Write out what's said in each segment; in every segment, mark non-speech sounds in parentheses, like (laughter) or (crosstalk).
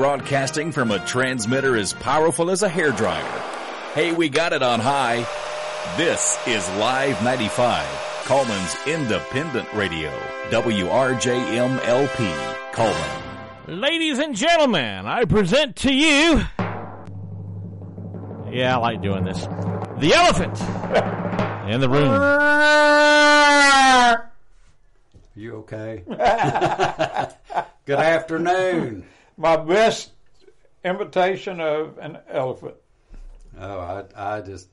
broadcasting from a transmitter as powerful as a hairdryer. Hey, we got it on high. This is Live 95, Cullman's Independent Radio, WRJMLP, Cullman. Ladies and gentlemen, I present to you. Yeah, I like doing this. The elephant in the room. Are You okay? (laughs) Good afternoon. My best imitation of an elephant. Oh, I, I just.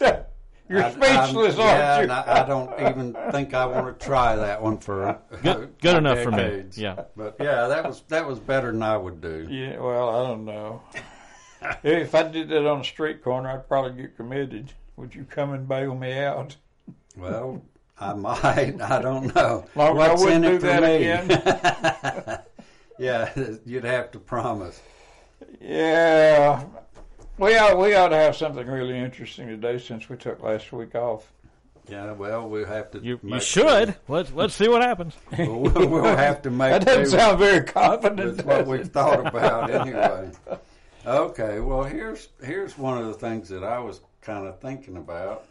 (laughs) You're I- speechless, I'm- yeah, aren't and you? I, I don't even think I want to try that one for Good- good enough for me. Yeah. but yeah, that was that was better than I would do. Yeah, well, I don't know. (laughs) if I did that on a street corner, I'd probably get committed. Would you come and bail me out? Well, I might. (laughs) I don't know. Long as I What's wouldn't in do it for that me? again. Yeah, (laughs) you'd have to promise. Yeah, we ought we ought to have something really interesting today since we took last week off. Yeah, well, we'll have to. You, you make should. Let's let's see what happens. (laughs) We'll, we'll have to make. That doesn't do sound very confident. That's what we've thought about (laughs) anyway. Okay, well here's here's one of the things that I was kind of thinking about,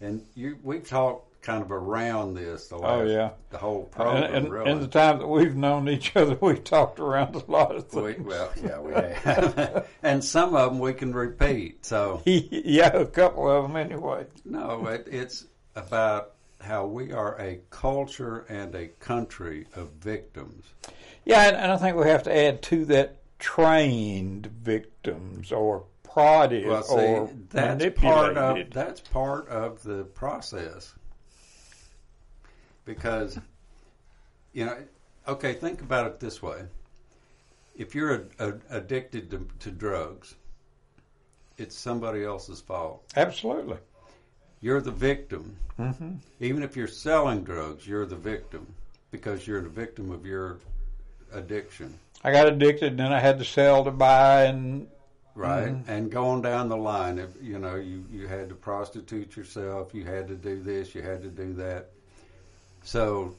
and you we've talked kind of around this the oh, last Oh, yeah. the whole And, program and, really. and the time that we've known each other, (laughs) we've talked around a lot of we, things. well, yeah, we (laughs) have, (laughs) and some of them we can repeat. So yeah, a couple of them anyway. no, it, it's about how we are a culture and a country of victims. Yeah, and, and I think we have to add to that trained victims or prodded Well, see, or that's part of manipulated. that's part of the process. Because, you know, okay, think about it this way: if you're a, a, addicted to, to drugs, it's somebody else's fault. Absolutely. You're the victim. hmm Even if you're selling drugs, you're the victim because you're the victim of your addiction. I got addicted, and then I had to sell to buy, and right? And going down the line, if you know, you you had to prostitute yourself, you had to do this, you had to do that. So,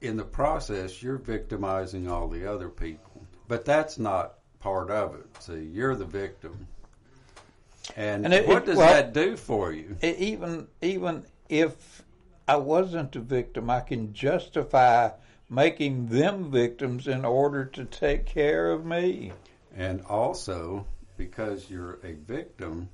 in the process, you're victimizing all the other people, but that's not part of it. See, you're the victim. And, And it- what it- does well- that do for you? even even if I wasn't a victim, I can justify making them victims in order to take care of me. And also, because you're a victim,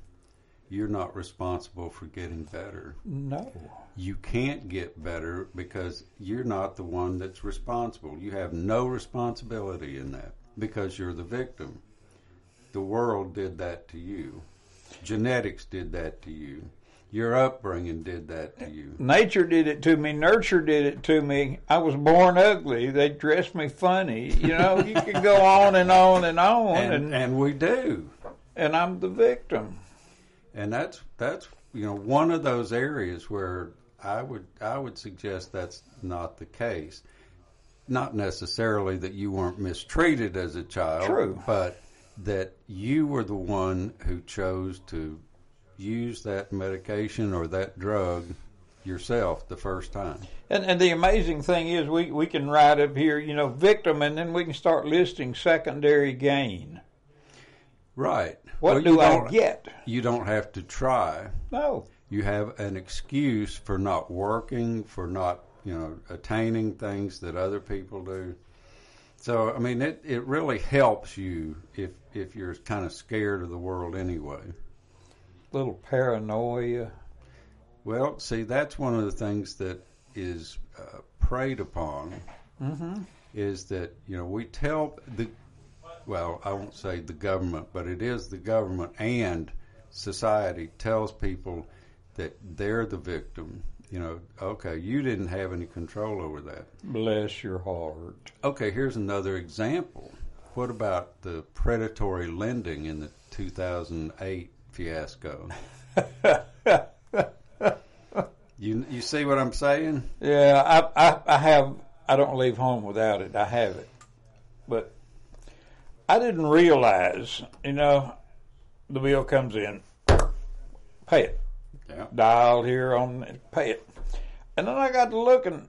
you're not responsible for getting better. No. You can't get better because you're not the one that's responsible. You have no responsibility in that because you're the victim. The world did that to you. Genetics did that to you. Your upbringing did that to you. Nature did it to me. Nurture did it to me. I was born ugly. They dressed me funny. You know, you can go on and on and on, And, and, and we do. and I'm the victim. And that's that's you know one of those areas where I would I would suggest that's not the case. Not necessarily that you weren't mistreated as a child, True. but that you were the one who chose to use that medication or that drug yourself the first time. And, and the amazing thing is, we, we can write up here, you know, victim, and then we can start listing secondary gain. Right. What Well, do I get? You don't have to try. No. you have an excuse for not working, for not, you know, attaining things that other people do. So, I mean, it, it really helps you if, if you're kind of scared of the world anyway. Little paranoia. Well, see, that's one of the things that is uh, preyed upon Mm-hmm. is that, you know, we tell the, well, I won't say the government, but it is the government and society tells people that they're the victim. You know, okay, you didn't have any control over that. Bless your heart. Okay, here's another example. What about the predatory lending in the 2008 fiasco? (laughs) you you see what I'm saying? Yeah, I, I, I have. I don't leave home without it. I have it, but I didn't realize. You know, the bill comes in, pay it. Yeah. Dialed here on it, pay it, and then I got to looking.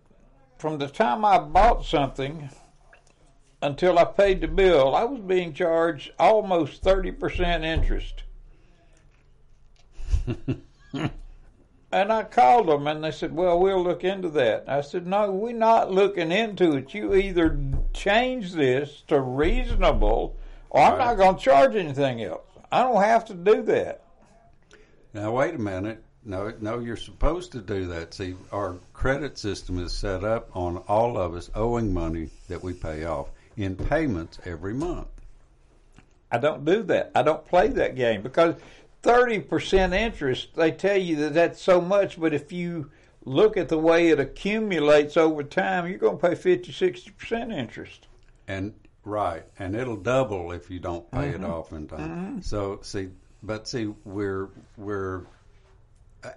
From the time I bought something until I paid the bill, I was being charged almost 30% interest. (laughs) and I called them and they said, Well, we'll look into that. I said, No, we're not looking into it. You either change this to reasonable or I'm not going to charge anything else. I don't have to do that. Now wait a minute. No, no, you're supposed to do that. See, our credit system is set up on all of us owing money that we pay off in payments every month. I don't do that. I don't play that game because 30% interest, they tell you that that's so much, but if you look at the way it accumulates over time, you're going to pay 50, 60% interest. And right, and it'll double if you don't pay it mm-hmm. off in time. Mm-hmm. So see, but see, we're we're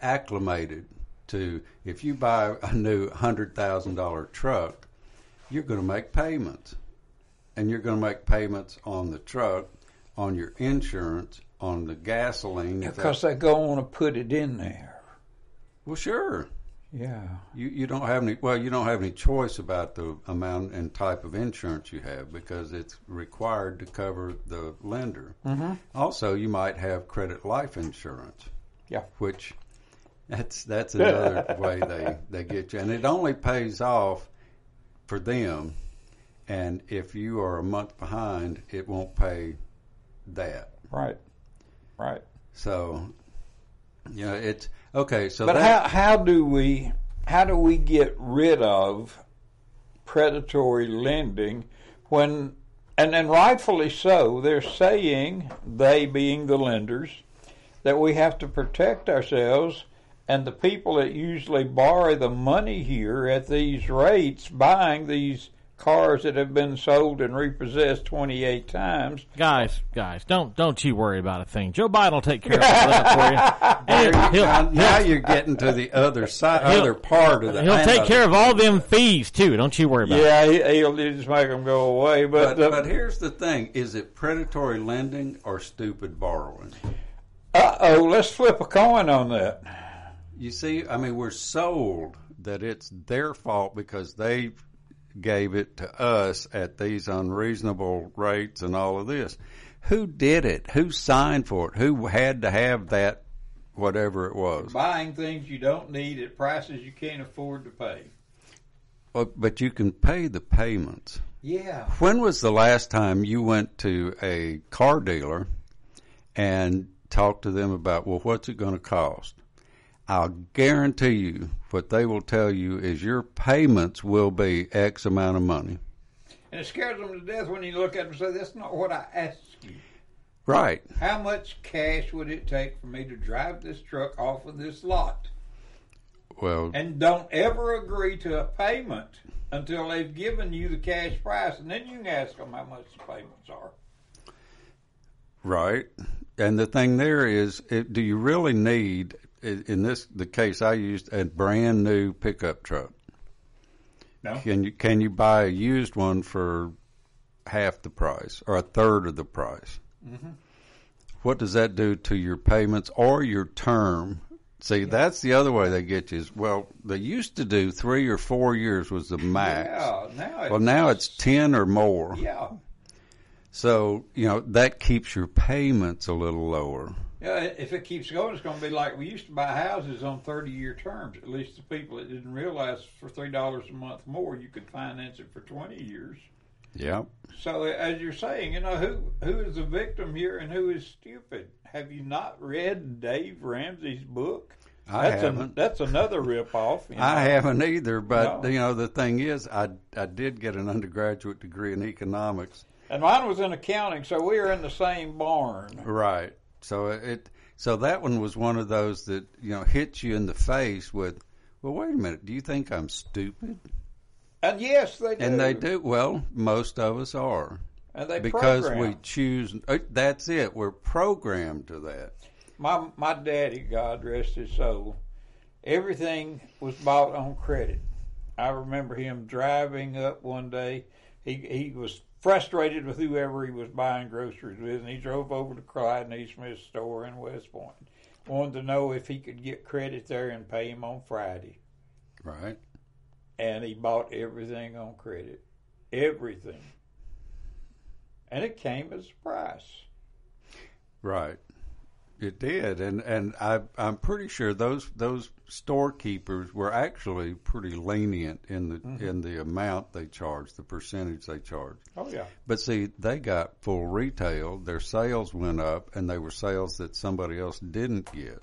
acclimated to if you buy a new hundred thousand dollar truck, you're going to make payments, and you're going to make payments on the truck, on your insurance, on the gasoline. Because that- they go on to put it in there. well, sure. Yeah. You you don't have any well you don't have any choice about the amount and type of insurance you have because it's required to cover the lender. Mm-hmm. Also, you might have credit life insurance, Yeah. which that's that's another (laughs) way they they get you, and it only pays off for them. And if you are a month behind, it won't pay that. Right. Right. So, you know, it's okay. So But that, how how do we how do we get rid of predatory lending when and and rightfully so they're saying they being the lenders that we have to protect ourselves and the people that usually borrow the money here at these rates buying these cars that have been sold and repossessed 28 times Guys, guys, don't don't you worry about a thing. Joe Biden will take care of that for you. (laughs) And he'll, now, now he'll, you're getting to the other side, other part of the. he'll take care of all them fees too. Don't you worry about it. yeah he, he'll just make them go away but, But, the, but here's the thing: is it predatory lending or stupid borrowing? uh-oh let's flip a coin on that You see, I mean, we're sold that it's their fault because they gave it to us at these unreasonable rates and all of this. Who did it? Who signed for it? Who had to have that, whatever it was? buying things you don't need at prices you can't afford to pay. Well, but you can pay the payments. Yeah. When was the last time you went to a car dealer and talked to them about, well, what's it going to cost? I'll guarantee you what they will tell you is your payments will be X amount of money. And it scares them to death when you look at them and say, that's not what I asked you. Right. How much cash would it take for me to drive this truck off of this lot? Well, And don't ever agree to a payment until they've given you the cash price, and then you can ask them how much the payments are. right. And the thing there is, it, do you really need, in this the case I used, a brand new pickup truck? No. Can you can you buy a used one for half the price or a third of the price? Mm-hmm. What does that do to your payments or your term? See, that's the other way they get you. Is well, they used to do three or four years was the max. Yeah, now Well, now it's ten or more. yeah. So you know that keeps your payments a little lower. Yeah, if it keeps going, it's going to be like we used to buy houses on 30 year terms. At least the people that didn't realize for $3 a month more, you could finance it for 20 years. Yeah. So, uh, as you're saying, you know, who who is the victim here and who is stupid? Have you not read Dave Ramsey's book? I that's haven't. that's another ripoff. you (laughs) know? I haven't either, but No. you know the thing is, I I did get an undergraduate degree in economics. And mine was in accounting, so we are in the same barn. Right. So it so that one was one of those that you know hits you in the face with, well, wait a minute, do you think I'm stupid? And yes, they do. And they do. Well, most of us are And they because program. we choose. uh, That's it. We're programmed to that. my my daddy, God rest his soul, everything was bought on credit. I remember him driving up one day. He he was frustrated with whoever he was buying groceries with, and he drove over to Clyde and E. Smith's store in West Point. Wanted to know if he could get credit there and pay him on Friday. Right. And he bought everything on credit. Everything. and it came as a price. Right. It did, and and I I'm pretty sure those those storekeepers were actually pretty lenient in the Mm-hmm. in the amount they charged, the percentage they charged. Oh yeah, But see, they got full retail. Their sales went up, and they were sales that somebody else didn't get.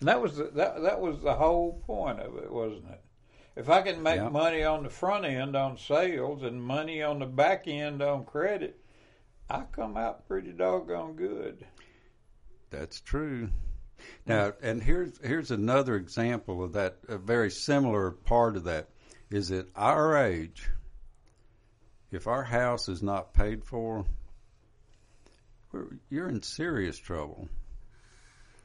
and that was the, that that was the whole point of it, wasn't it? If I can make Yeah. money on the front end on sales and money on the back end on credit, I come out pretty doggone good. That's true. Now, and here's here's another example of that. A very similar part of that is at our age, if our house is not paid for, we're, you're in serious trouble.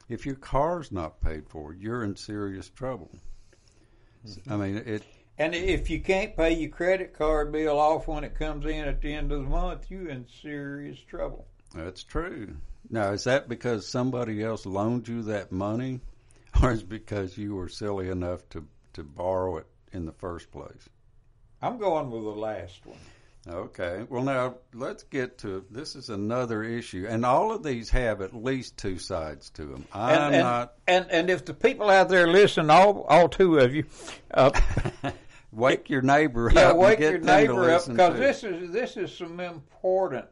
If your car's not paid for, you're in serious trouble. I mean, it. And if you can't pay your credit card bill off when it comes in at the end of the month, you're in serious trouble. That's true. Now, is that because somebody else loaned you that money, (laughs) or is it because you were silly enough to to borrow it in the first place? I'm going with the last one. Okay. Well, now let's get to this. Is another issue, and all of these have at least two sides to them. I'm and, and, not. and and if the people out there listen, all all two of you, uh, Wake your neighbor yeah, up. wake your neighbor up because this is this is some important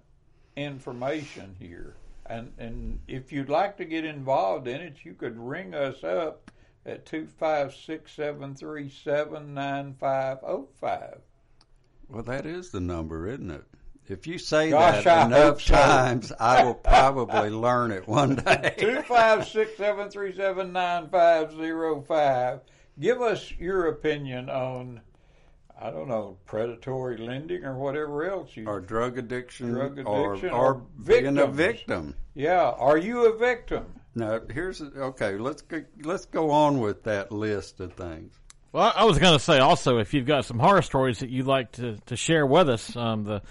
information here. And and if you'd like to get involved in it, you could ring us up at two five six seven three seven nine five zero five. Well, that is the number, isn't it? If you say Gosh, that hope enough so. times, I will (laughs) probably learn it one day. (laughs) (laughs) Two five six seven three seven nine five zero five. Give us your opinion on, I don't know, predatory lending or whatever else you. or drug addiction, Drug addiction or, or being a victim. yeah, are you a victim? Now, here's okay. Let's go, let's go on with that list of things. Well, I was going to say also, if you've got some horror stories that you'd like to, to share with us, um, the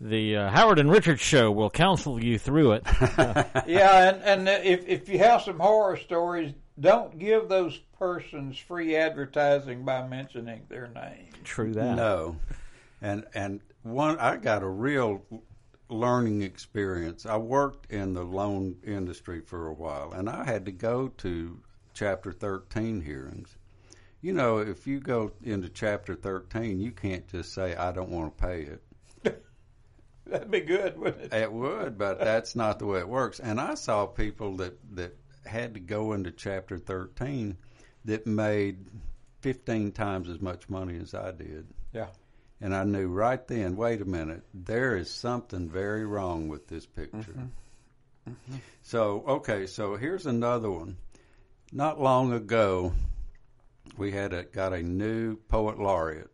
the uh, Howard and Richard show will counsel you through it. (laughs) yeah, and and if if you have some horror stories, don't give those persons free advertising by mentioning their name. True that. No, and and one I got a real learning experience. I worked in the loan industry for a while, and I had to go to Chapter 13 hearings. You know, if you go into Chapter 13, you can't just say I don't want to pay it. That'd be good, wouldn't it? It would, but that's not the way it works. And I saw people that that had to go into Chapter 13 that made 15 times as much money as I did. Yeah. And I knew right then, wait a minute, there is something very wrong with this picture. Mm-hmm. Mm-hmm. So, okay, so here's another one. Not long ago, we had a, got a new poet laureate.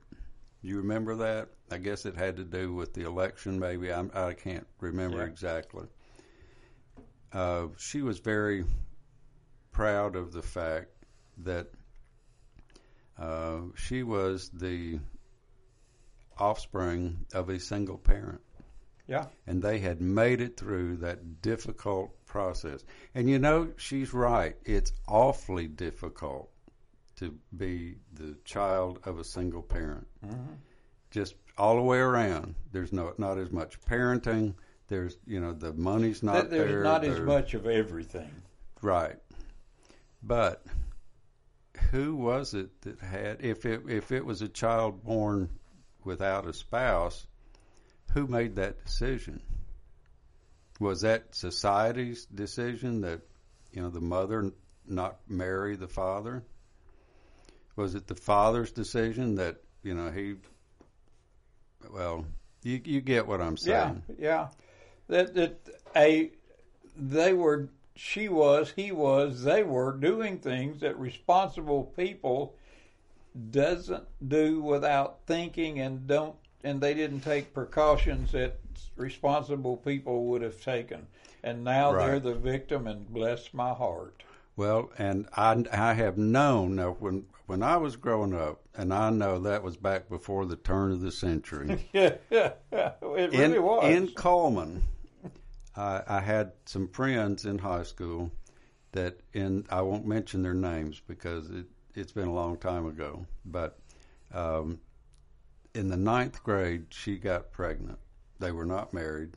You remember that? I guess it had to do with the election, maybe. I'm, I can't remember Yeah. exactly. Uh, she was very proud of the fact that uh, she was the offspring of a single parent. Yeah. And they had made it through that difficult process. And you know, she's right. It's awfully difficult to be the child of a single parent. Mm-hmm. Just all the way around. There's no not as much parenting. There's you know the money's not Th- There's there. not as much of everything. Right. But who was it that had if it if it was a child born without a spouse, who made that decision? Was that society's decision that you know the mother not marry the father? Was it the father's decision that you know he well you you get what I'm saying. Yeah, yeah. That that a they were she was he was they were doing things that responsible people doesn't do without thinking and don't and they didn't take precautions that responsible people would have taken. And now they're the victim and bless my heart. Well, and I, I have known now when when I was growing up, and I know that was back before the turn of the century. (laughs) Yeah, yeah, it really in was. in Cullman, I, I had some friends in high school that in I won't mention their names because it it's been a long time ago, but um, in the ninth grade she got pregnant, they were not married.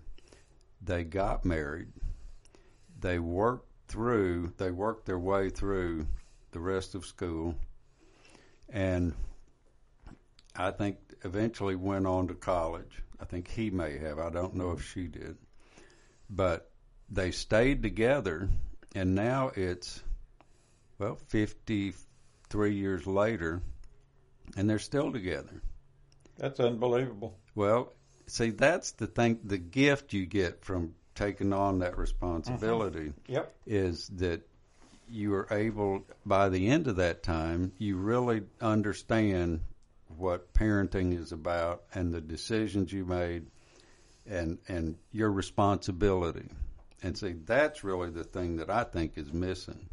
They got married. They worked through. They worked their way through the rest of school, and I think eventually went on to college. I think he may have. I don't know if she did, but they stayed together, and now it's well fifty three years later, and they're still together. That's unbelievable. Well, see, that's the thing. The gift you get from taking on that mm-hmm. responsibility Yep. is that you are able, by the end of that time, you really understand what parenting is about and the decisions you made and and your responsibility. And see, that's really the thing that I think is missing.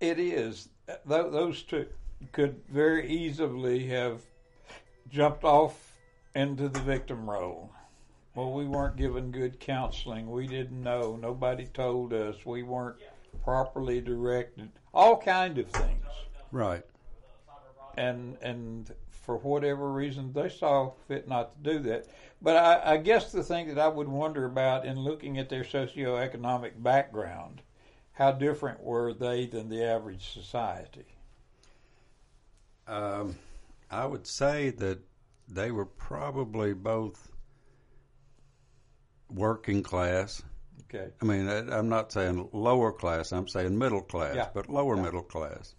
It is. Th- those two could very easily have jumped off into the victim role. Well, we weren't given good counseling. We didn't know. Nobody told us. We weren't properly directed. All kind of things. Right. And and for whatever reason they saw fit not to do that. But I, I guess the thing that I would wonder about in looking at their socioeconomic background, how different were they than the average society? Um, I would say that they were probably both working class. Okay. I mean, I, I'm not saying lower class. I'm saying middle class, Yeah. but lower Yeah. middle class.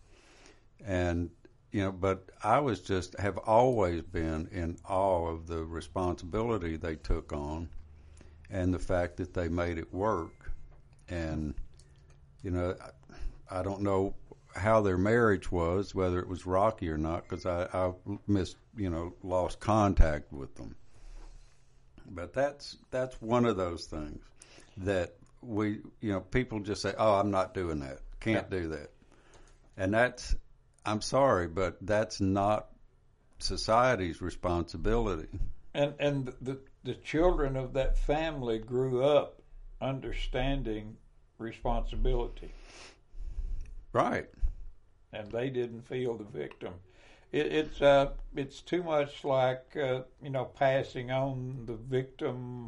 And you know, but I was just have always been in awe of the responsibility they took on, and the fact that they made it work. And you know, I, I don't know how their marriage was, whether it was rocky or not, because I, I missed, you know, lost contact with them. But that's that's one of those things that we, you know, people just say, "Oh, I'm not doing that. Can't do that," and that's, I'm sorry, but that's not society's responsibility. And and the the children of that family grew up understanding responsibility, Right. and they didn't feel the victim. It, it's uh, it's too much like uh, you know passing on the victim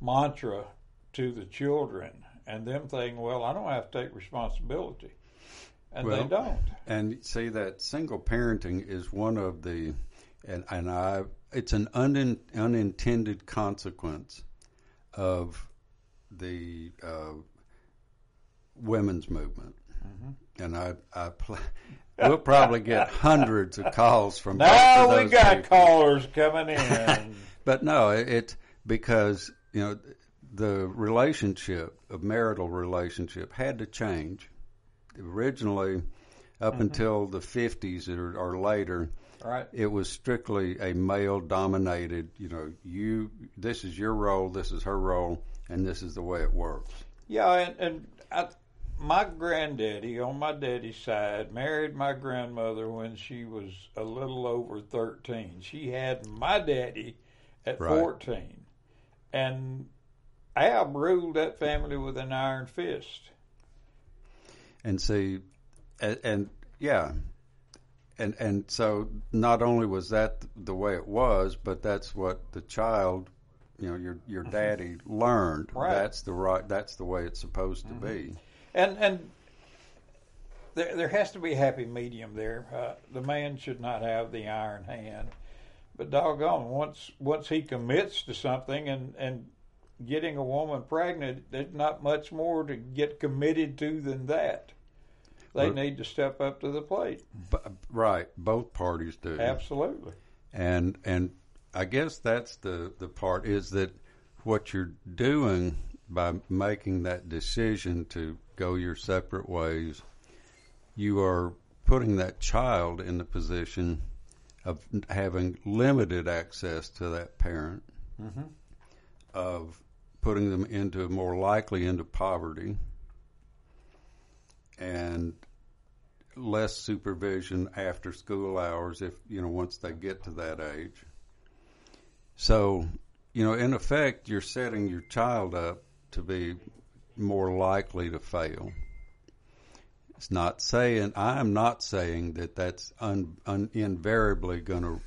mantra to the children, and them thinking, well, I don't have to take responsibility, and Well, they don't. And see that single parenting is one of the, and and I, it's an un, unintended consequence of the uh, women's movement. And I, I pl- we'll probably get hundreds of calls from Now we got people. callers coming (laughs) in. But no, it, it's because you know the relationship, a marital relationship, had to change. Originally, up mm-hmm. until the fifties or, or later, right. it was strictly a male-dominated. You know, you this is your role, this is her role, and this is the way it works. Yeah, and, and I, my granddaddy on my daddy's side married my grandmother when she was a little over 13. She had my daddy at Right. 14. And Ab ruled that family with an iron fist. and see, and, and yeah, and and so not only was that the way it was, but that's what the child, you know, your your mm-hmm. daddy learned. Right. That's the right. That's the way it's supposed to be. Mm-hmm. And and there there has to be a happy medium there. Uh, the man should not have the iron hand, but doggone, once once he commits to something and and getting a woman pregnant, there's not much more to get committed to than that. They Well- need to step up to the plate. B- right. Both parties do. Absolutely. and and I guess that's the the part is that what you're doing by making that decision to go your separate ways, you are putting that child in the position of having limited access to that parent, mm-hmm. of putting them into more likely into poverty, and less supervision after school hours if you know once they get to that age. So, you know, in effect, you're setting your child up to be more likely to fail. It's not saying I am not saying that that's un, un, invariably going to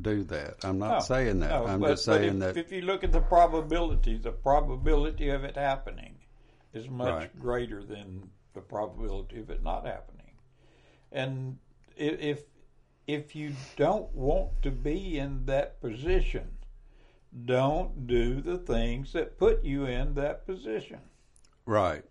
do that. I'm not No, saying that. no, I'm but- just saying if, that. if you look at the probability, the probability of it happening is much Right. greater than the probability of it not happening. And if if you don't want to be in that position, don't do the things that put you in that position. Right.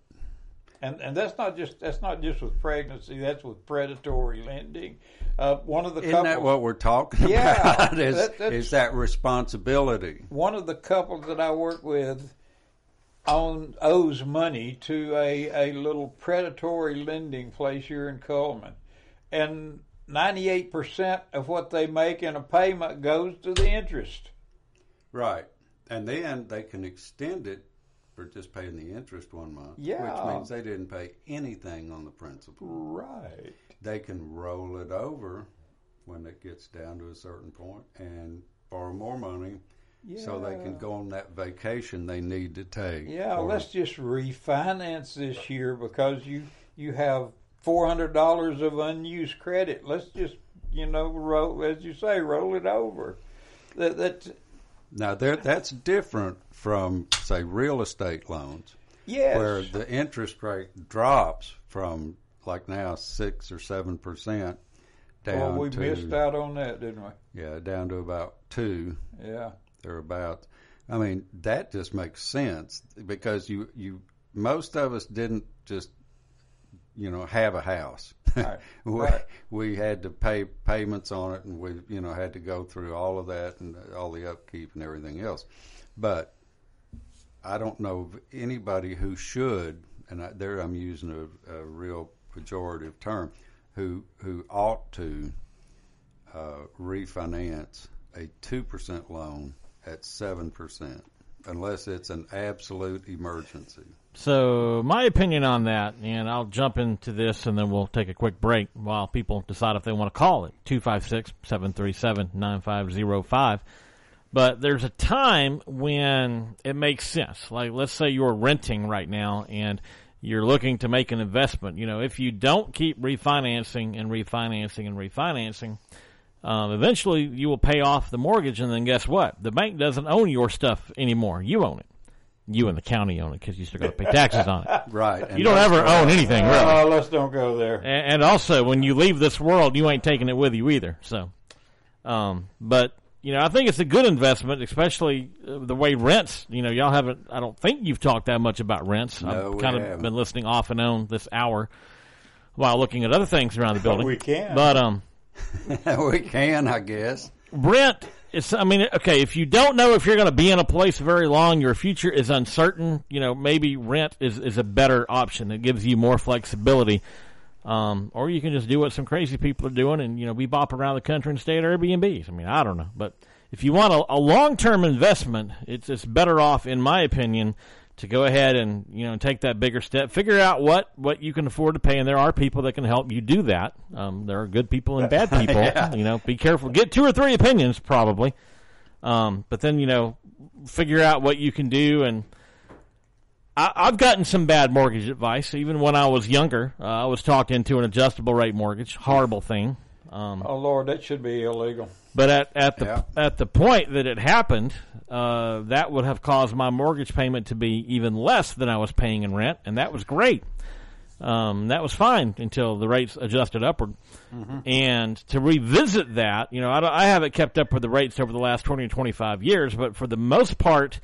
And and that's not just that's not just with pregnancy. That's with predatory lending. Uh, one of the Isn't couples, that what we're talking Yeah, about? (laughs) Is, that's- is that responsibility? one of the couples that I work with own, owes money to a, a little predatory lending place here in Cullman. And 98% of what they make in a payment goes to the interest. Right. And then they can extend it for just paying the interest one month. Yeah. Which means they didn't pay anything on the principal. Right. They can roll it over when it gets down to a certain point and borrow more money so they can go on that vacation they need to take. Yeah, Or- let's just refinance this year because you you have four hundred dollars of unused credit. Let's just you know roll as you say roll it over. That that Now there, that's different from say real estate loans. yes. where the interest rate drops from like now six or seven percent down well, we to missed out on that, didn't we? yeah down to about two Yeah. They're about. I mean that just makes sense because you you most of us didn't just you know have a house. Right, (laughs) we, right. we had to pay payments on it, and we you know had to go through all of that and all the upkeep and everything else. But I don't know of anybody who should, and I, there I'm using a, a real pejorative term, who who ought to uh, refinance a two percent loan at seven percent, unless it's an absolute emergency. So my opinion on that, and I'll jump into this and then we'll take a quick break while people decide if they want to call it. 256-737-9505. But there's a time when it makes sense. Like let's say you're renting right now and you're looking to make an investment. You know, if you don't keep refinancing and refinancing and refinancing, um, eventually you will pay off the mortgage and then guess what? The bank doesn't own your stuff anymore. You own it. You and the county own it because you still got to pay taxes on it. (laughs) Right. and You don't ever own anything, really. Oh, let's don't go there. And, and also, when you leave this world, you ain't taking it with you either. So, um, but you know, I think it's a good investment, especially uh, the way rents. You know, y'all haven't. I don't think you've talked that much about rents. No, I've kind of haven't. been listening off and on this hour while looking at other things around the (laughs) building. We can. but um, (laughs) we can, I guess. Rent is i mean okay if you don't know if you're going to be in a place very long your future is uncertain you know maybe rent is, is a better option it gives you more flexibility. Um, or you can just do what some crazy people are doing and you know we bop around the country and stay at airbnbs. I mean i don't know. But if you want a, a long-term investment it's, it's better off in my opinion to go ahead and you know take that bigger step. Figure out what what you can afford to pay and there are people that can help you do that. Um, there are good people and bad (laughs) people. You know be careful. Get two or three opinions probably. Um, but then you know figure out what you can do. And I, I've gotten some bad mortgage advice. Even when I was younger uh, I was talked into an adjustable rate mortgage. Horrible thing. Um, Oh Lord, that should be illegal. But at, at the Yeah. at the point that it happened, uh, that would have caused my mortgage payment to be even less than I was paying in rent, and that was great. Um, that was fine until the rates adjusted upward. And to revisit that, you know, I, I haven't kept up with the rates over the last 20 or 25 years, but for the most part,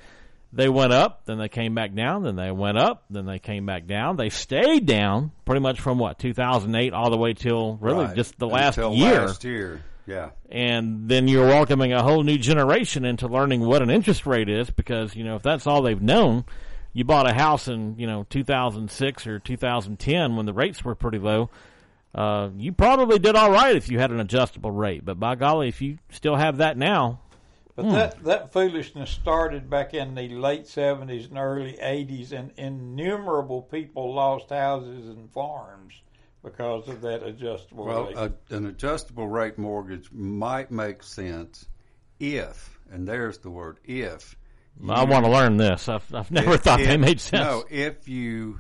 they went up, then they came back down, then they went up, then they came back down. They stayed down pretty much from what, 2008 all the way till really Right. just the last Until year Last year, yeah. and then you're welcoming a whole new generation into learning what an interest rate is because you know if that's all they've known you bought a house in you know 2006 or 2010 when the rates were pretty low uh, you probably did all right if you had an adjustable rate. But by golly if you still have that now But that that foolishness started back in the late seventies and early eighties, and innumerable people lost houses and farms because of that adjustable Well, rate. a, an adjustable rate mortgage might make sense if, and there's the word if. i want to learn this i've, I've never if- thought they if- made sense No, if you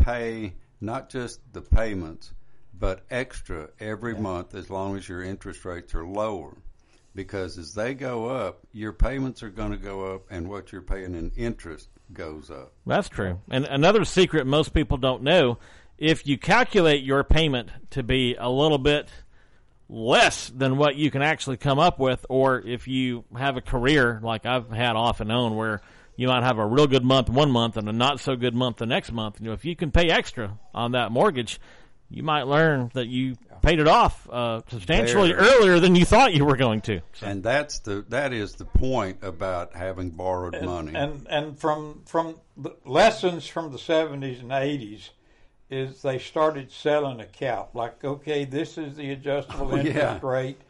pay not just the payments, but extra every month as long as your interest rates are lower. because as they go up, your payments are going to go up, and what you're paying in interest goes up. That's true. And another secret most people don't know if you calculate your payment to be a little bit less than what you can actually come up with, or if you have a career like I've had off and on where you might have a real good month one month and a not so good month the next month, you know, if you can pay extra on that mortgage, you might learn that you paid it off uh, substantially Very. earlier than you thought you were going to. So, And that's the that is the point about having borrowed money. And and from from the lessons from the seventies and eighties is they started selling a cap. Like, okay, this is the adjustable Oh, interest yeah. rate,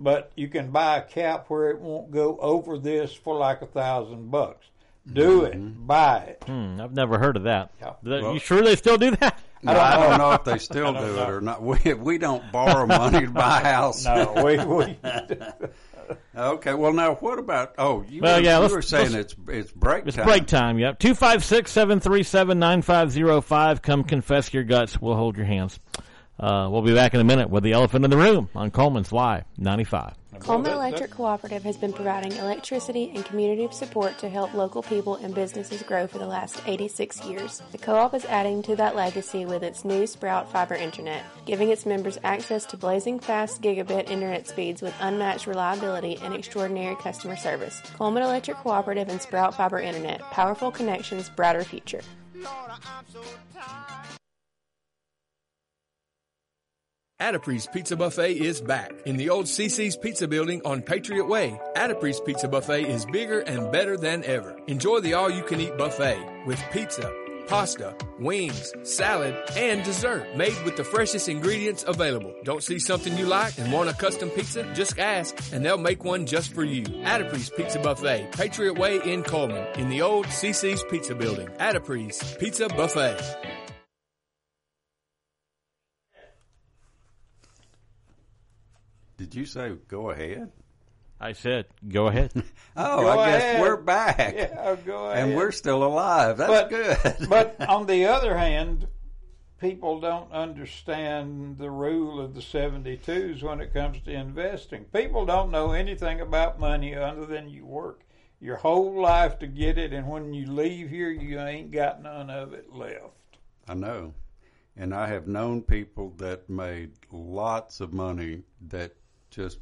but you can buy a cap where it won't go over this for like a thousand bucks. Do Mm-hmm. it, buy it. hmm, I've never heard of that. Yeah. Th- Well- you sure they still do that? (laughs) No, I don't know if they still (laughs) do it or not. We we don't borrow money to buy a (laughs) house. No, we we Okay. Well, now what about? Oh, you, Well, were, yeah, you let's- were saying it's it's break It's time. break time, yep. 256 737 9505. Come confess your guts. We'll hold your hands. Uh, we'll be back in a minute with the elephant in the room on Cullman's Live 95. Cullman Electric Cooperative has been providing electricity and community support to help local people and businesses grow for the last 86 years. The co-op is adding to that legacy with its new Sprout Fiber Internet, giving its members access to blazing fast gigabit internet speeds with unmatched reliability and extraordinary customer service. Cullman Electric Cooperative and Sprout Fiber Internet, powerful connections, brighter future. Addipre's Pizza Buffet is back in the old CC's Pizza Building on Patriot Way. Addipre's Pizza Buffet is bigger and better than ever. Enjoy the all-you-can-eat buffet with pizza, pasta, wings, salad, and dessert made with the freshest ingredients available. Don't see something you like and want a custom pizza? Just ask and they'll make one just for you. Addipre's Pizza Buffet, Patriot Way in Cullman in the old CC's Pizza Building. Addipre's Pizza Buffet. Did you say go ahead? I said, go ahead. (laughs) Oh, Go I guess we're back. yeah, go ahead. And we're still alive. That's but, good. but (laughs) on the other hand, people don't understand the rule of the 72s when it comes to investing. People don't know anything about money other than you work your whole life to get it, and when you leave here, you ain't got none of it left. I know. And I have known people that made lots of money that just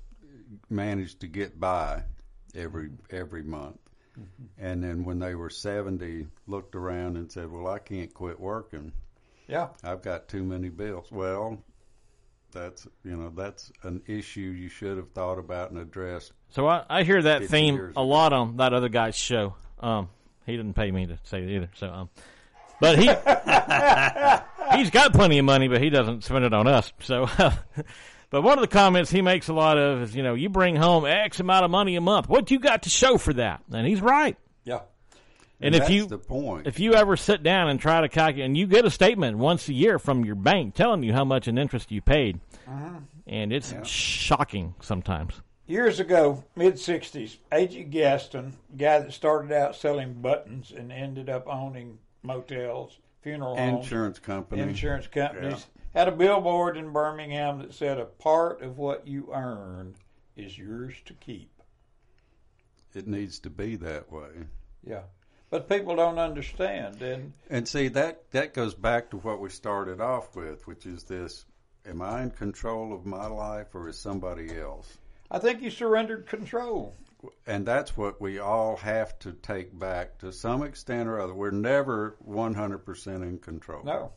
managed to get by every every month. And then when they were 70, looked around and said, "Well, I can't quit working. Yeah. I've got too many bills." Well, that's, you know, that's an issue you should have thought about and addressed. So I, I hear that theme a lot on that other guy's show. Um, he didn't pay me to say it either. So, um, but he (laughs) he's got plenty of money, but he doesn't spend it on us. So, (laughs) but one of the comments he makes a lot of is, you know, you bring home X amount of money a month. What you got to show for that? And he's right. Yeah. And if that's you the point. if you ever sit down and try to calculate, and you get a statement once a year from your bank telling you how much in interest you paid, uh-huh. and it's shocking sometimes. Years ago, mid 60s, A.G. Gaston, guy that started out selling buttons and ended up owning motels, funeral homes, Insurance company. insurance companies, had a billboard in Birmingham that said, A part of what you earn is yours to keep. It needs to be that way. Yeah. But people don't understand. And And see that that goes back to what we started off with, which is this: Am I in control of my life, or is somebody else? I think you surrendered control. And that's what we all have to take back to some extent or other. We're never one hundred percent in control. No.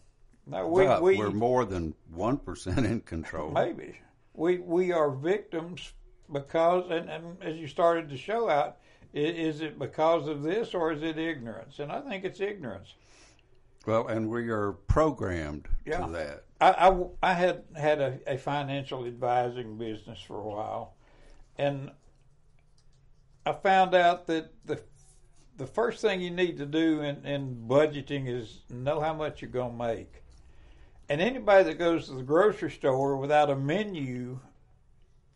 No, we, but we, we're more than one percent in control. Maybe we we are victims because, and, and as you started to show out, is it because of this or is it ignorance? And I think it's ignorance. Well, and we are programmed Yeah. to that. I, I, I had had a, a financial advising business for a while, and I found out that the the first thing you need to do in, in budgeting is know how much you're going to make. And anybody that goes to the grocery store without a menu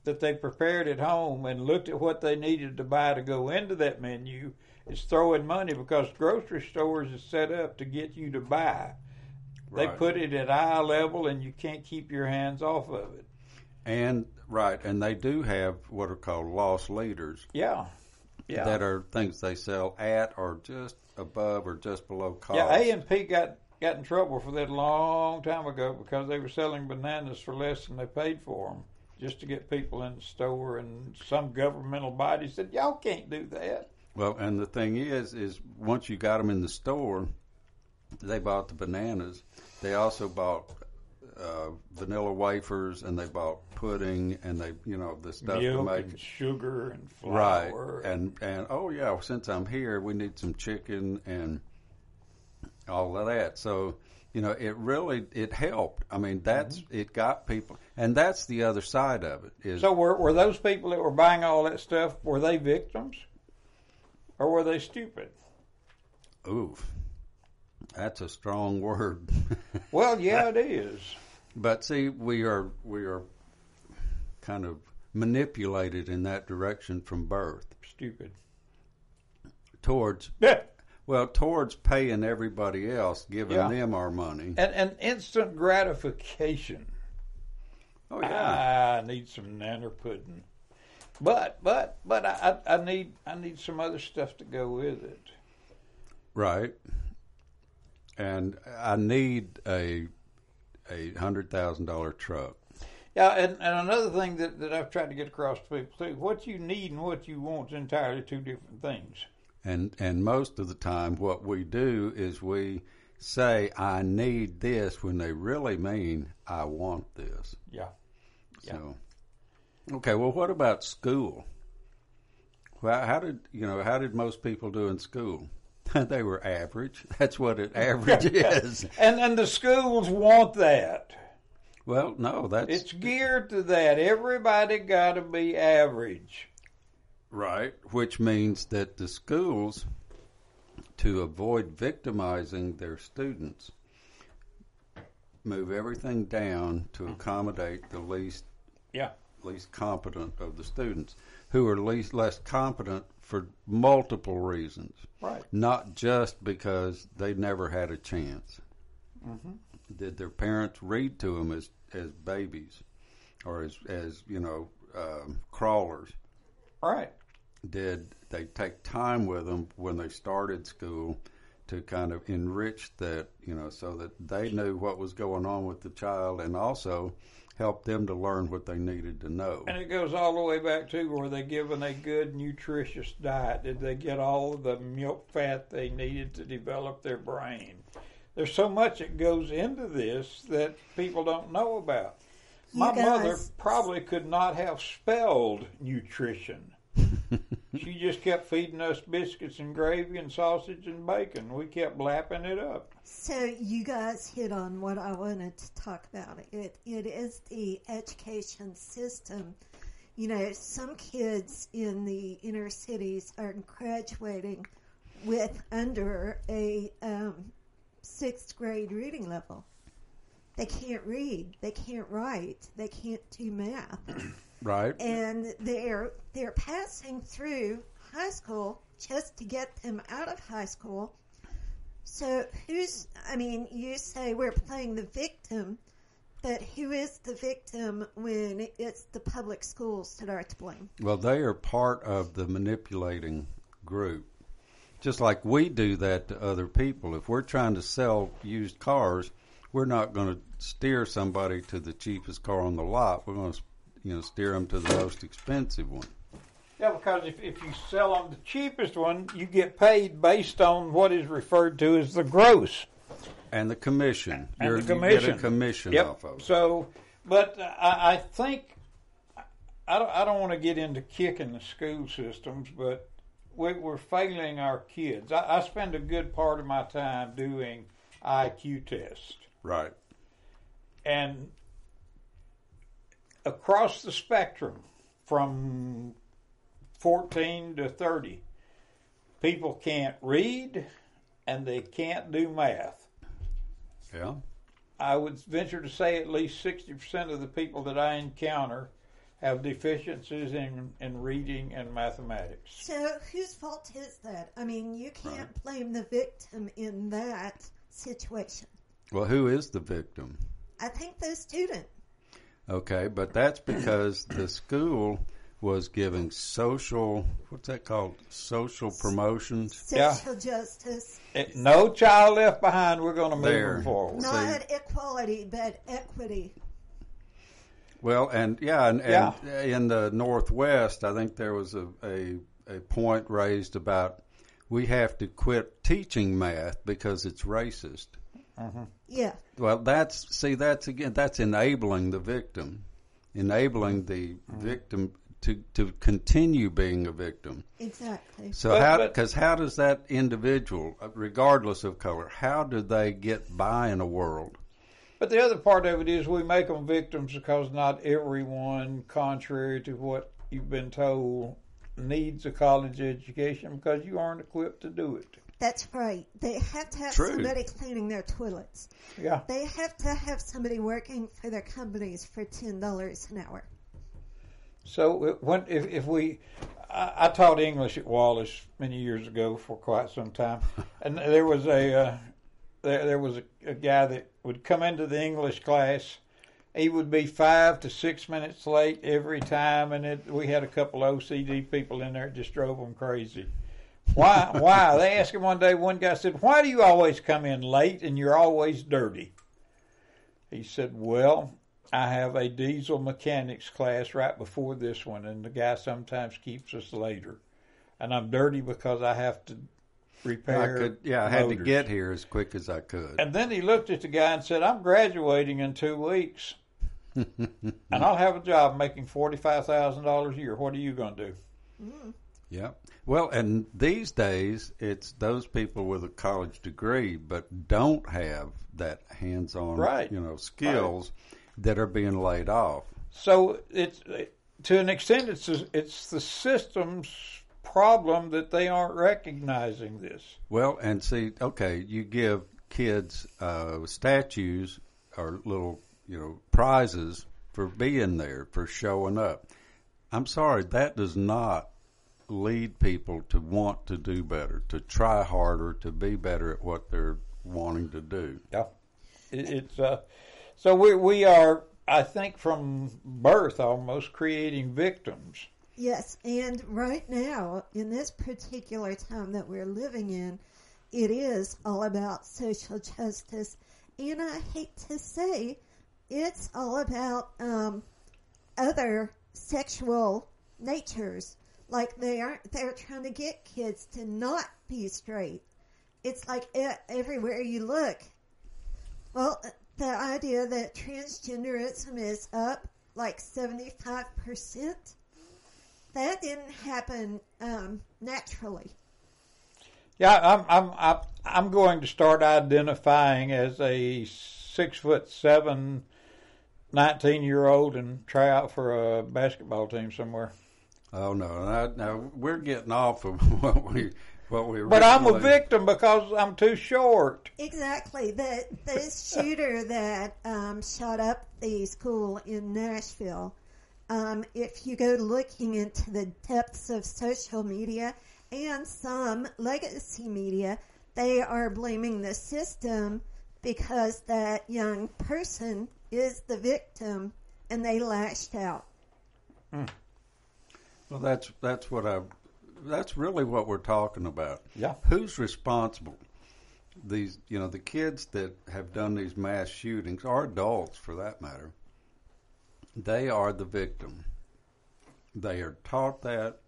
that they prepared at home and looked at what they needed to buy to go into that menu is throwing money because grocery stores is set up to get you to buy. They put it at eye level and you can't keep your hands off of it. And Right, and they do have what are called loss leaders Yeah. Yeah. that are things they sell at or just above or just below cost. Yeah, A and P got got in trouble for that a long time ago because they were selling bananas for less than they paid for them, just to get people in the store. And some governmental body said, "Y'all can't do that." Well, and the thing is, is once you got them in the store, they bought the bananas. They also bought uh, vanilla wafers, and they bought pudding, and they, you know, the stuff to make and sugar and flour right. And and oh yeah, since I'm here, we need some chicken and all of that. So you know, it really it helped. I mean, that's Mm-hmm. it got people, and that's the other side of it. Is So were were those people that were buying all that stuff were they victims, or were they stupid? oof, that's a strong word. (laughs) Well, yeah, it is. But see, we are we are kind of manipulated in that direction from birth Stupid. towards Yeah. Well towards paying everybody else, giving Yeah. them our money. And and instant gratification. Oh yeah, I need some nanner pudding. But but but I, I I need I need some other stuff to go with it. right. And I need a a hundred thousand dollar truck. Yeah, and, and another thing that, that I've tried to get across to people too, what you need and what you want is entirely two different things. And and most of the time, what we do is we say, "I need this," when they really mean, "I want this." Yeah. Yeah. So, okay. Well, what about school? Well, how did you know? How did most people do in school? (laughs) they were average. (laughs) That's what an average (laughs) is. And and the schools want that. Well, no, that's It's geared to that. Everybody got to be average. Right. Which means that the schools, to avoid victimizing their students, move everything down to accommodate the least Yeah. least competent of the students, who are least less competent for multiple reasons. Right. Not just because they never had a chance. Did their parents read to them as as babies, or as as you know um, crawlers? Right. Did they take time with them when they started school to kind of enrich that you know so that they knew what was going on with the child and also help them to learn what they needed to know? And it goes all the way back to were they given a good nutritious diet? Did they get all of the milk fat they needed to develop their brain? There's so much that goes into this that people don't know about. You My mother probably could not have spelled nutrition. (laughs) she just kept feeding us biscuits and gravy and sausage and bacon. We kept lapping it up. So you guys hit on what I wanted to talk about. It it is the education system. You know, some kids in the inner cities are graduating with under a um, sixth grade reading level. They can't read. They can't write. They can't do math Right. and they're they're passing through high school just to get them out of high school. So who's I mean, you say we're playing the victim, but who is the victim when it's the public schools that are to blame? Well, they are part of the manipulating group. Just like we do that to other people. If we're trying to sell used cars, we're not going to steer somebody to the cheapest car on the lot. We're going to, you know, steer them to the most expensive one. Yeah, because if, if you sell them the cheapest one, you get paid based on what is referred to as the gross. And the commission. And You're, the commission. You get a commission Yep. off of it. So, but uh, I, I think I don't, I don't want to get into kicking the school systems, but we, we're failing our kids. I, I spend a good part of my time doing IQ tests, Right. and across the spectrum, from 14 to 30, people can't read and they can't do math. Yeah. I would venture to say at least 60% of the people that I encounter have deficiencies in, in reading and mathematics. So whose fault is that? I mean, you can't blame the victim in that situation. Well, who is the victim? I think the student. Okay, but that's because the school was giving social, what's that called? Social promotions. Social justice, Eh, No child left behind. We're going to move There. them forward. not equality, but equity. Well, and yeah, and, and Yeah. in the Northwest, I think there was a, a a point raised about we have to quit teaching math because it's racist. Yeah, Well, that's see, that's again, that's enabling the victim, enabling the victim to to continue being a victim. exactly. So But- how? but- Because how does that individual, uh, regardless of color, how do they get by in a world? But the other part of it is we make them victims because not everyone, contrary to what you've been told, needs a college education because you aren't equipped to do it. That's right. They have to have True. somebody cleaning their toilets. Yeah. They have to have somebody working for their companies for ten dollars an hour. So when if, if we, I, I taught English at Wallace many years ago for quite some time, (laughs) and there was a uh, there there was a, a guy that would come into the English class. He would be five to six minutes late every time, and it, we had a couple OCD people in there. It just drove them crazy. Why? Why? They asked him one day. One guy said, "Why do you always come in late and you're always dirty?" He said, "Well, I have a diesel mechanics class right before this one, and the guy sometimes keeps us later, and I'm dirty because I have to repair." I could, yeah, I had to get here as quick as I could. And then he looked at the guy and said, "I'm graduating in two weeks, (laughs) and I'll have a job making forty five thousand dollars a year. What are you going to do?" Mm-hmm. Yeah. Well, and these days it's those people with a college degree but don't have that hands-on, Right. you know, skills that are being laid off. So it's to an extent, it's it's the system's problem that they aren't recognizing this. Well, and see, okay, you give kids uh, statues or little, you know, prizes for being there, for showing up. I'm sorry, that does not lead people to want to do better, to try harder, to be better at what they're wanting to do. Yeah, it, it's uh, so we we are, I think, from birth almost creating victims. Yes, and right now, in this particular time that we're living in, it is all about social justice. And I hate to say, it's all about um, other sexual natures. Like they aren't, they're trying to get kids to not be straight. It's like everywhere you look. Well, the idea that transgenderism is up like 75%, that didn't happen um, naturally. Yeah, I'm I'm I'm I'm going to start identifying as a six foot seven, 19 year old and try out for a basketball team somewhere. Oh no! Now, now we're getting off of (laughs) what we what we. But I'm a victim because I'm too short. Exactly. The the shooter that um, shot up the school in Nashville. Um, if you go looking into the depths of social media and some legacy media, they are blaming the system because that young person is the victim and they lashed out. Well, that's that's what I. That's really what we're talking about. Yeah. Who's responsible? These, you know, the kids that have done these mass shootings, or adults for that matter. They are the victim. They are taught that.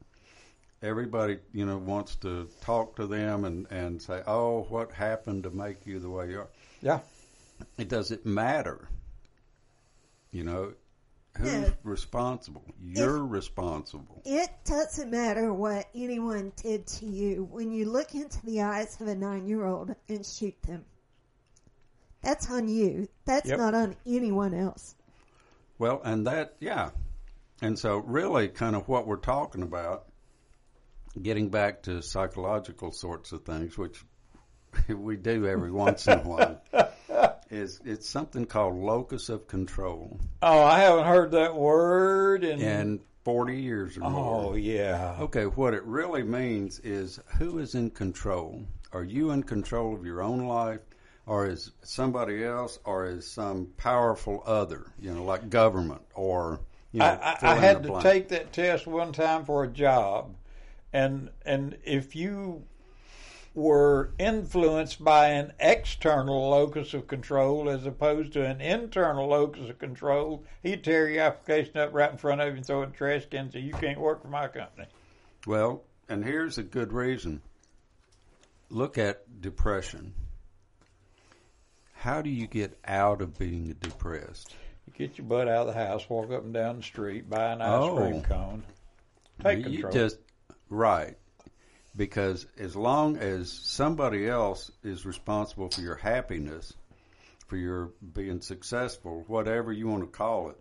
Everybody, you know, wants to talk to them and and say, "Oh, what happened to make you the way you are?" Yeah. It doesn't matter. You know, who's Yeah. responsible? You're responsible. It doesn't matter what anyone did to you when you look into the eyes of a nine year old and shoot them. That's on you. That's Yep. not on anyone else. Well, and that, yeah. And so, really, kind of what we're talking about, getting back to psychological sorts of things, which (laughs) we do every once in a while, (laughs) is it's something called locus of control. Oh, I haven't heard that word in. And 40 years or more. oh yeah. Okay, what it really means is who is in control? Are you in control of your own life or as somebody else, or as some powerful other, you know, like government or you know. I, I, I had to take that test one time for a job, and and if you were influenced by an external locus of control as opposed to an internal locus of control, he'd tear your application up right in front of you and throw it in the trash can and say, You can't work for my company. Well, and here's a good reason. Look at depression. How do you get out of being depressed? You get your butt out of the house, walk up and down the street, buy an ice Oh. cream cone, take you control. just right because as long as somebody else is responsible for your happiness for your being successful whatever you want to call it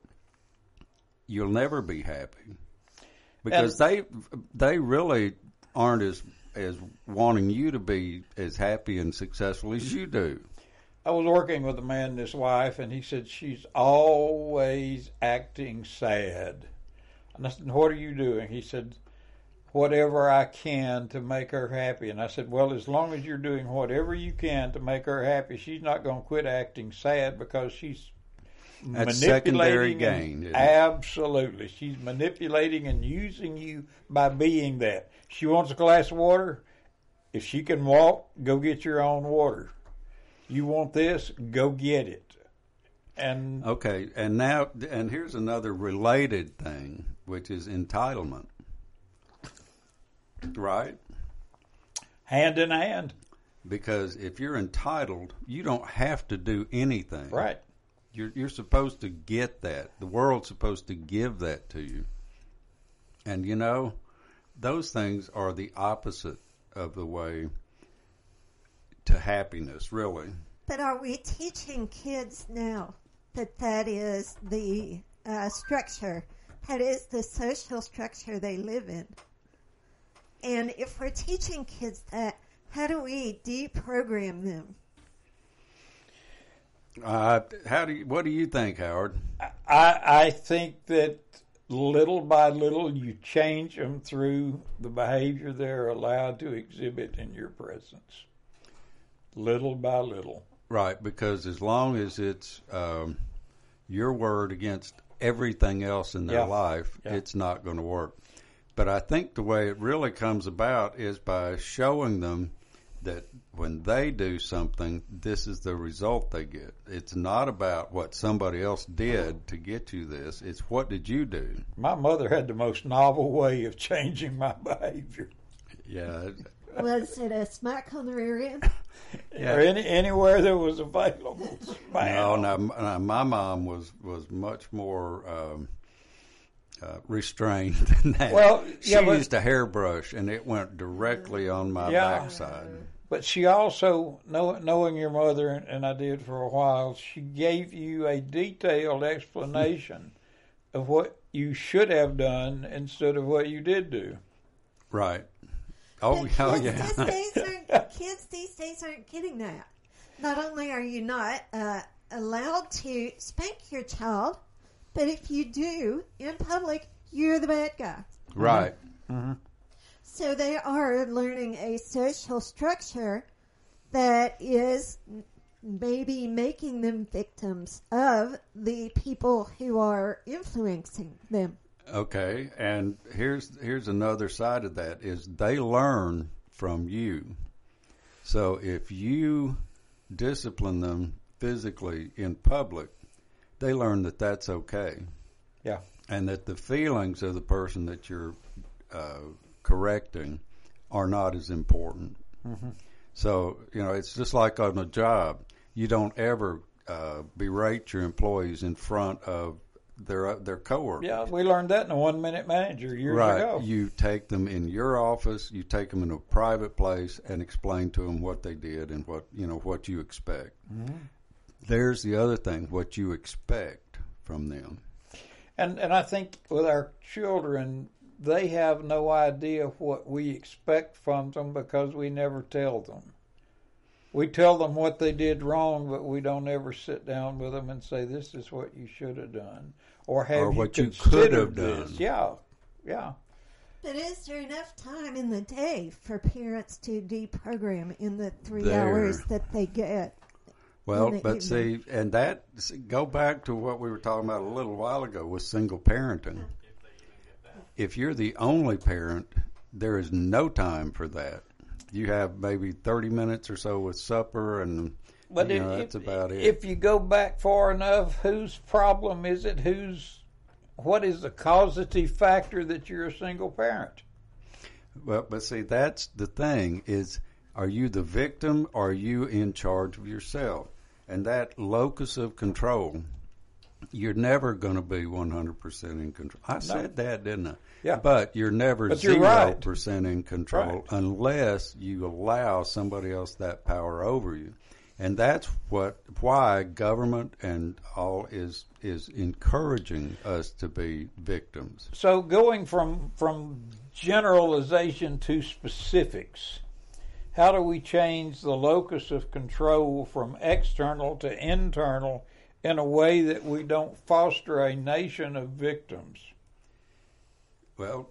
you'll never be happy because they they really aren't as as wanting you to be as happy and successful as you do I was working with a man and his wife, and he said she's always acting sad. And I said, "What are you doing?" He said, "Whatever I can to make her happy." And I said, "Well, as long as you're doing whatever you can to make her happy, she's not going to quit acting sad because she's That's secondary manipulating gain, and- absolutely, she's manipulating and using you by being that. She wants a glass of water. If she can walk, go get your own water. You want this, go get it. And okay and now and here's another related thing which is entitlement right hand in hand, because if you're entitled, you don't have to do anything. right? You're you're supposed to get that. The world's supposed to give that to you. And you know, those things are the opposite of the way to happiness, really. But are we teaching kids now that that is the uh, structure, that is the social structure they live in? And if we're teaching kids that, how do we deprogram them? Uh, how do you, what do you think, Howard? I I think that little by little you change them through the behavior they're allowed to exhibit in your presence. Little by little. Right, because as long as it's um, your word against everything else in their Yeah. life, Yeah. it's not going to work. But I think the way it really comes about is by showing them that when they do something, this is the result they get. It's not about what somebody else did to get you this. It's what did you do? My mother had the most novel way of changing my behavior. Yeah. Was it a smack on the rear end? (laughs) Yeah. Or any anywhere that was available. No, Bam. no, m- no, my mom was was much more um, uh, restrained (laughs) than that. Well, she but- used a hairbrush, and it went directly on my Yeah. backside. But she also, know, knowing your mother, and I did for a while, she gave you a detailed explanation of what you should have done instead of what you did do. Right. Oh, But oh yeah. these days (laughs) kids these days aren't getting that. Not only are you not uh, allowed to spank your child, but if you do in public, you're the bad guy. right. Mm-hmm. So they are learning a social structure that is maybe making them victims of the people who are influencing them. Okay. And here's here's another side of that is they learn from you. So if you discipline them physically in public, they learn that that's okay. Yeah. and that the feelings of the person that you're uh, correcting are not as important. So you know, it's just like on a job. You don't ever uh, berate your employees in front of their their coworkers. Yeah, we learned that in a one minute manager years Right. ago. You take them in your office. You take them in a private place and explain to them what they did and what you know what you expect. There's the other thing: what you expect from them. And and I think with our children, they have no idea what we expect from them because we never tell them. We tell them what they did wrong, but we don't ever sit down with them and say, "This is what you should have done," or have Or what you could considered have this?" done. Yeah, yeah. But is there enough time in the day for parents to deprogram in the three There. hours that they get? Well, in the but evening. see, and that go back to what we were talking about a little while ago with single parenting. If you're the only parent, there is no time for that. You have maybe thirty minutes or so with supper, and But you if, know, that's if, about it. if you go back far enough, whose problem is it? Whose what is the causative factor that you're a single parent? Well, but see, that's the thing is, are you the victim or are you in charge of yourself? And that locus of control, you're never going to be 100% in control. I said that, didn't I? Yeah. But you're never But you're 0% right. in control Right. unless you allow somebody else that power over you. And that's what why government and all is is encouraging us to be victims. So going from from generalization to specifics, how do we change the locus of control from external to internal in a way that we don't foster a nation of victims? Well,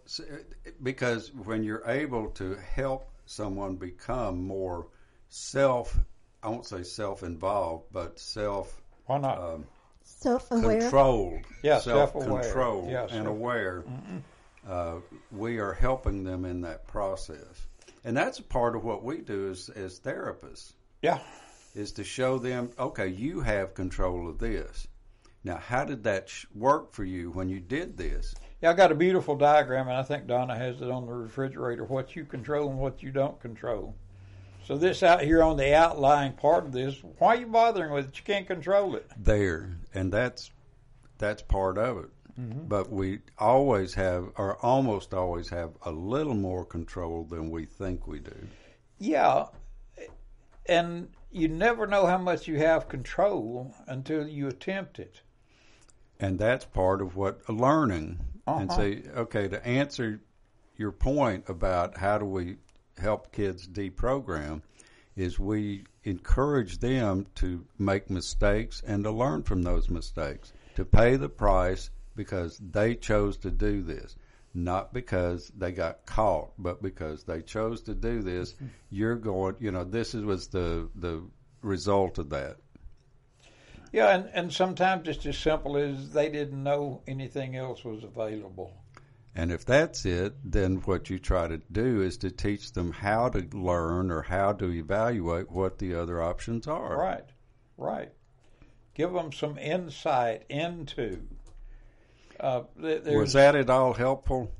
because when you're able to help someone become more self, I won't say self-involved, but self Why not? um, Self-aware. controlled, Yeah, self-aware. self-controlled, Yeah, and self- aware, uh, we are helping them in that process, and that's a part of what we do as as therapists yeah. is to show them, okay, you have control of this. Now, how did that sh- work for you when you did this? Yeah, I got a beautiful diagram, and I think Donna has it on the refrigerator. What you control and what you don't control. So this out here on the outlying part of this, why are you bothering with it? You can't control it. there, and that's that's part of it. Mm-hmm. But we always have, or almost always have, a little more control than we think we do. Yeah, and you never know how much you have control until you attempt it. And that's part of what learning. And Uh-huh. say, okay, to answer your point about how do we help kids deprogram, is we encourage them to make mistakes and to learn from those mistakes, to pay the price because they chose to do this, not because they got caught, but because they chose to do this. Mm-hmm. You're going, you know, this is, was the the result of that. Yeah, and, and sometimes it's as simple as they didn't know anything else was available. And if that's it, then what you try to do is to teach them how to learn or how to evaluate what the other options are. Right, right. Give them some insight into. Uh, th- Was that at all helpful?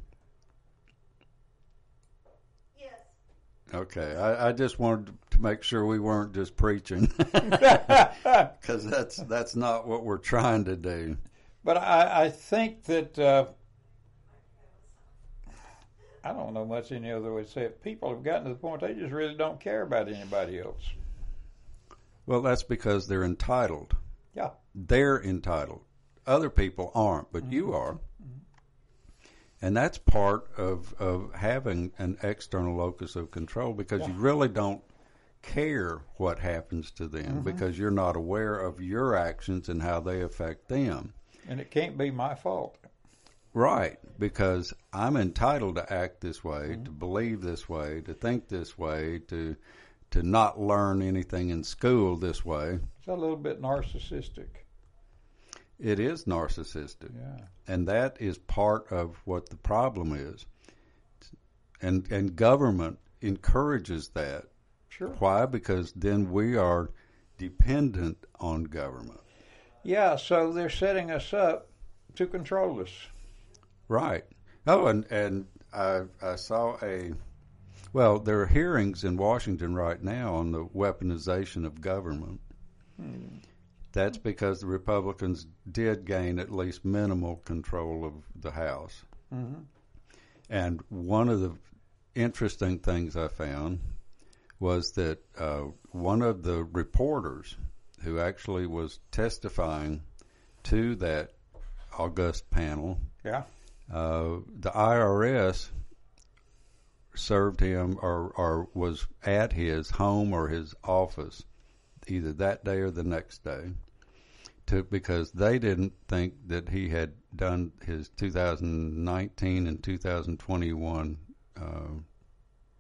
Yes. Okay, I, I just wanted to make sure we weren't just preaching, (laughs) (laughs) because that's that's not what we're trying to do. But I, I think that uh, I don't know much any other way to say it. People have gotten to the point they just really don't care about anybody else. Well, that's because they're entitled. Yeah, They're entitled. Other people aren't, but you mm-hmm. are. Mm-hmm. And that's part of, of having an external locus of control because you really don't care what happens to them mm-hmm. because you're not aware of your actions and how they affect them. and it can't be my fault. Right, because I'm entitled to act this way, to believe this way, to think this way, to to not learn anything in school this way. It's a little bit narcissistic. It is narcissistic. Yeah. and that is part of what the problem is. And and government encourages that. Sure. Why? Because then we are dependent on government. Yeah, so they're setting us up to control us. Right. Oh, and and I I saw a well, there are hearings in Washington right now on the weaponization of government. Hmm. That's because the Republicans did gain at least minimal control of the House. And one of the interesting things I found was that uh, one of the reporters who actually was testifying to that august panel Yeah. uh, the IRS served him or, or was at his home or his office either that day or the next day to because they didn't think that he had done his 2019 and 2021 uh,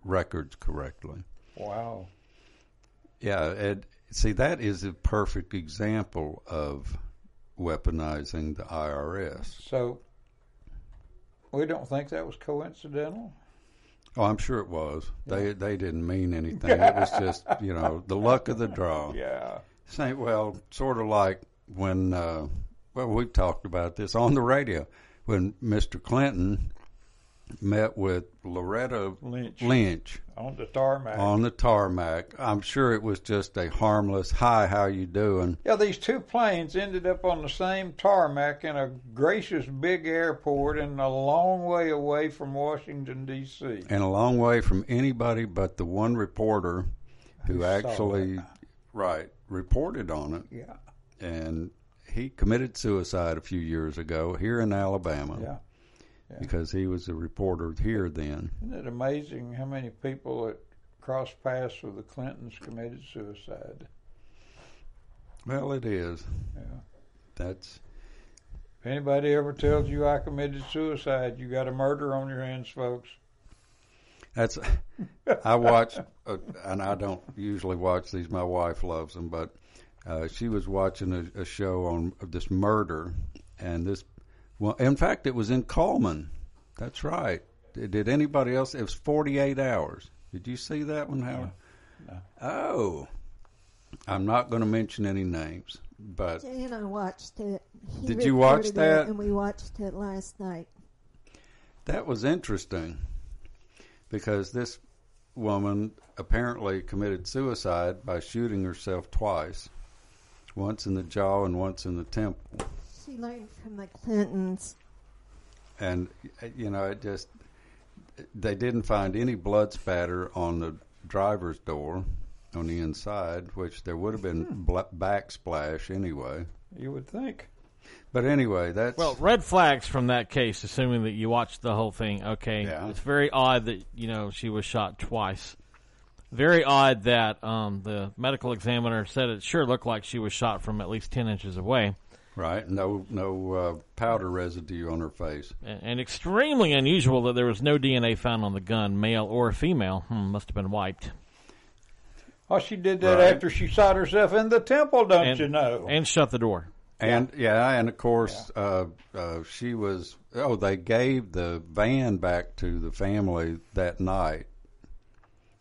records correctly. Wow. Yeah, it, see, that is a perfect example of weaponizing the IRS. So we don't think that was coincidental. Oh, I'm sure it was. They they didn't mean anything. It was (laughs) just you know the luck of the draw. Yeah. Same, well, sort of like when uh, well we've talked about this on the radio when Mr. Clinton met with Loretta Lynch. Lynch On the tarmac. on the tarmac. I'm sure it was just a harmless "Hi, how you doing?" Yeah, these two planes ended up on the same tarmac in a gracious big airport and a long way away from Washington, D.C. and a long way from anybody but the one reporter who saw actually right reported on it Yeah, and he committed suicide a few years ago here in Alabama yeah. Because he was a reporter here then. Isn't it amazing how many people that crossed paths with the Clintons committed suicide? Well, it is. Yeah. That's If anybody ever tells you I committed suicide, you got a murder on your hands, folks. that's. (laughs) I watch, uh, and I don't usually watch these. My wife loves them, but uh, she was watching a, a show on this murder, and this. Well, in fact, it was in Cullman. That's right. Did, did anybody else? It was forty-eight hours. Did you see that one, Howard? Oh, I'm not going to mention any names, but Jay and I watched it. He Did you watch that? It and we watched it last night. That was interesting because this woman apparently committed suicide by shooting herself twice once in the jaw and once in the temple. She learned from the Clintons. And, you know, it just, they didn't find any blood spatter on the driver's door on the inside, which there would have been bla backsplash anyway. You would think. But anyway, that's. Well, red flags from that case, assuming that you watched the whole thing. Okay, Yeah. it's very odd that you know she was shot twice. Very odd that um, the medical examiner said it sure looked like she was shot from at least ten inches away, right. No, no uh, powder residue on her face. and, and extremely unusual that there was no DNA found on the gun, male or female. Hmm, must have been wiped. Oh, she did that Right. after she shot herself in the temple, don't and, you know? And shut the door. And yeah, and of course, uh, uh, she was. Oh, they gave the van back to the family that night.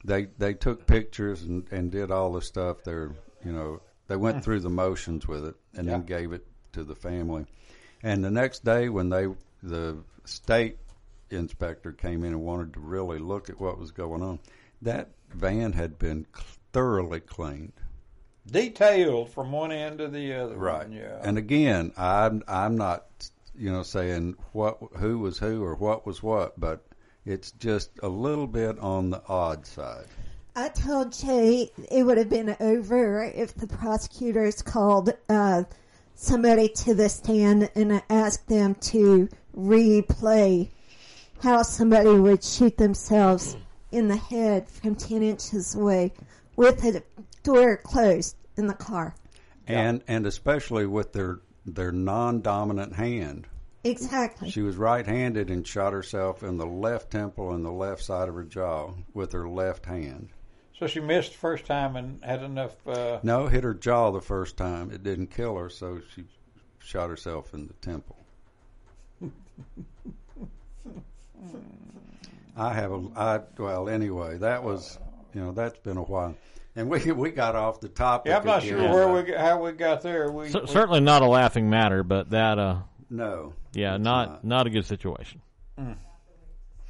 They they took pictures and, and did all the stuff. They're you know they went through the motions with it and then gave it to the family. And the next day, when they the state inspector came in and wanted to really look at what was going on, that van had been thoroughly cleaned. Detailed from one end to the other. Right. one, Yeah. And again, I'm I'm not you know saying what who was who or what was what, but it's just a little bit on the odd side. I told Jay it would have been over if the prosecutors called uh, somebody to the stand and asked them to replay how somebody would shoot themselves in the head from 10 inches away with the door closed in the car. And and especially with their their non-dominant hand. Exactly. She was right-handed and shot herself in the left temple and the left side of her jaw with her left hand. So she missed the first time and had enough. Uh, No, hit her jaw the first time. It didn't kill her, so she shot herself in the temple. I have a, I well anyway. That was, you know, that's been a while, and we we got off the topic. yeah, I'm not again, sure where we how we got there. We, C- we- certainly not a laughing matter, but that uh, No, yeah, it's not not a good situation.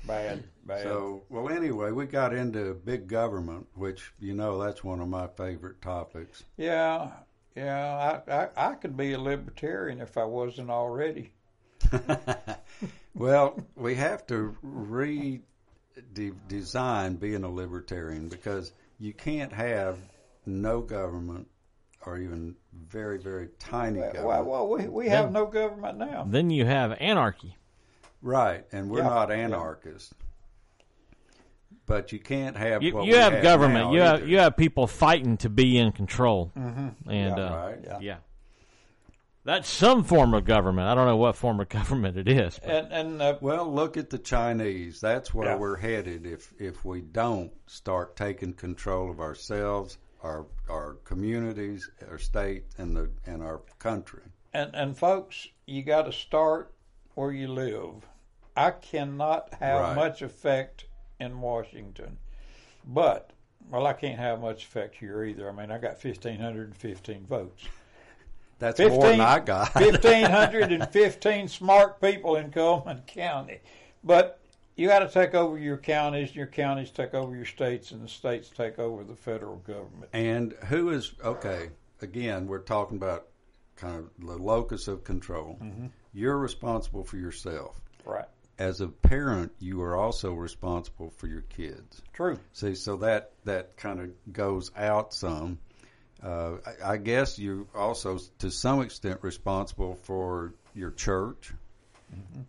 bad, bad. So well, anyway, we got into big government, which you know that's one of my favorite topics. yeah, yeah. I, I I could be a libertarian if I wasn't already. (laughs) Well, we have to redesign being a libertarian because you can't have no government or even very, very tiny government. Well, well we we have no government now. Then you have anarchy. right, and we're Yeah, not yeah. anarchists. But you can't have You, what you we have government. now You have either. you have people fighting to be in control, and Yeah, uh, right. Yeah. yeah, that's some form of government. I don't know what form of (laughs) government it is. but- And and uh, Well, look at the Chinese. That's where Yeah. we're headed if if we don't start taking control of ourselves, our our communities, our state, and the and our country. And and folks, you got to start where you live. I cannot have Right. much effect in Washington, but well, I can't have much effect here either. I mean, I got fifteen hundred and fifteen votes. That's more than I got. (laughs) fifteen hundred and fifteen smart people in Cullman (laughs) County, but you got to take over your counties. Your counties take over your states, and the states take over the federal government. And who is okay? Again, we're talking about kind of the locus of control. Mm-hmm. You're responsible for yourself. Right. As a parent, you are also responsible for your kids. True. See, so that that kind of goes out some. Uh, I, I guess you're also, to some extent, responsible for your church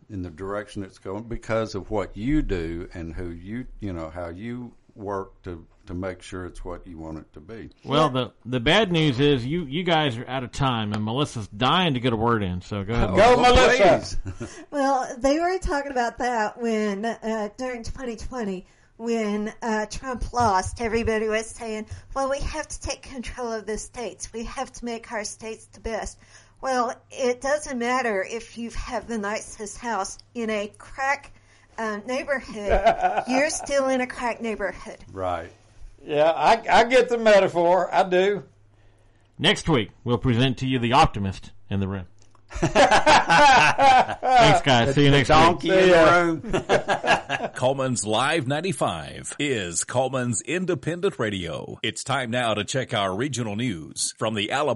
in the direction it's going because of what you do and who you, you know, how you work to to make sure it's what you want it to be. Well, the the bad news is you you guys are out of time, and Melissa's dying to get a word in. So go ahead. Go, Well, Melissa. (laughs) Well, they were talking about that when uh, during 2020 when uh, Trump lost. Everybody was saying, "Well, we have to take control of the states. We have to make our states the best." Well, it doesn't matter if you have the nicest house in a crack uh, neighborhood. (laughs) You're still in a crack neighborhood. Right. Yeah, I, I get the metaphor. I do. Next week we'll present to you the optimist in the room. (laughs) Thanks, guys. See you next week. Donkey in See the room. (laughs) Cullman's Live 95 is Cullman's independent radio. It's time now to check our regional news from the Alabama.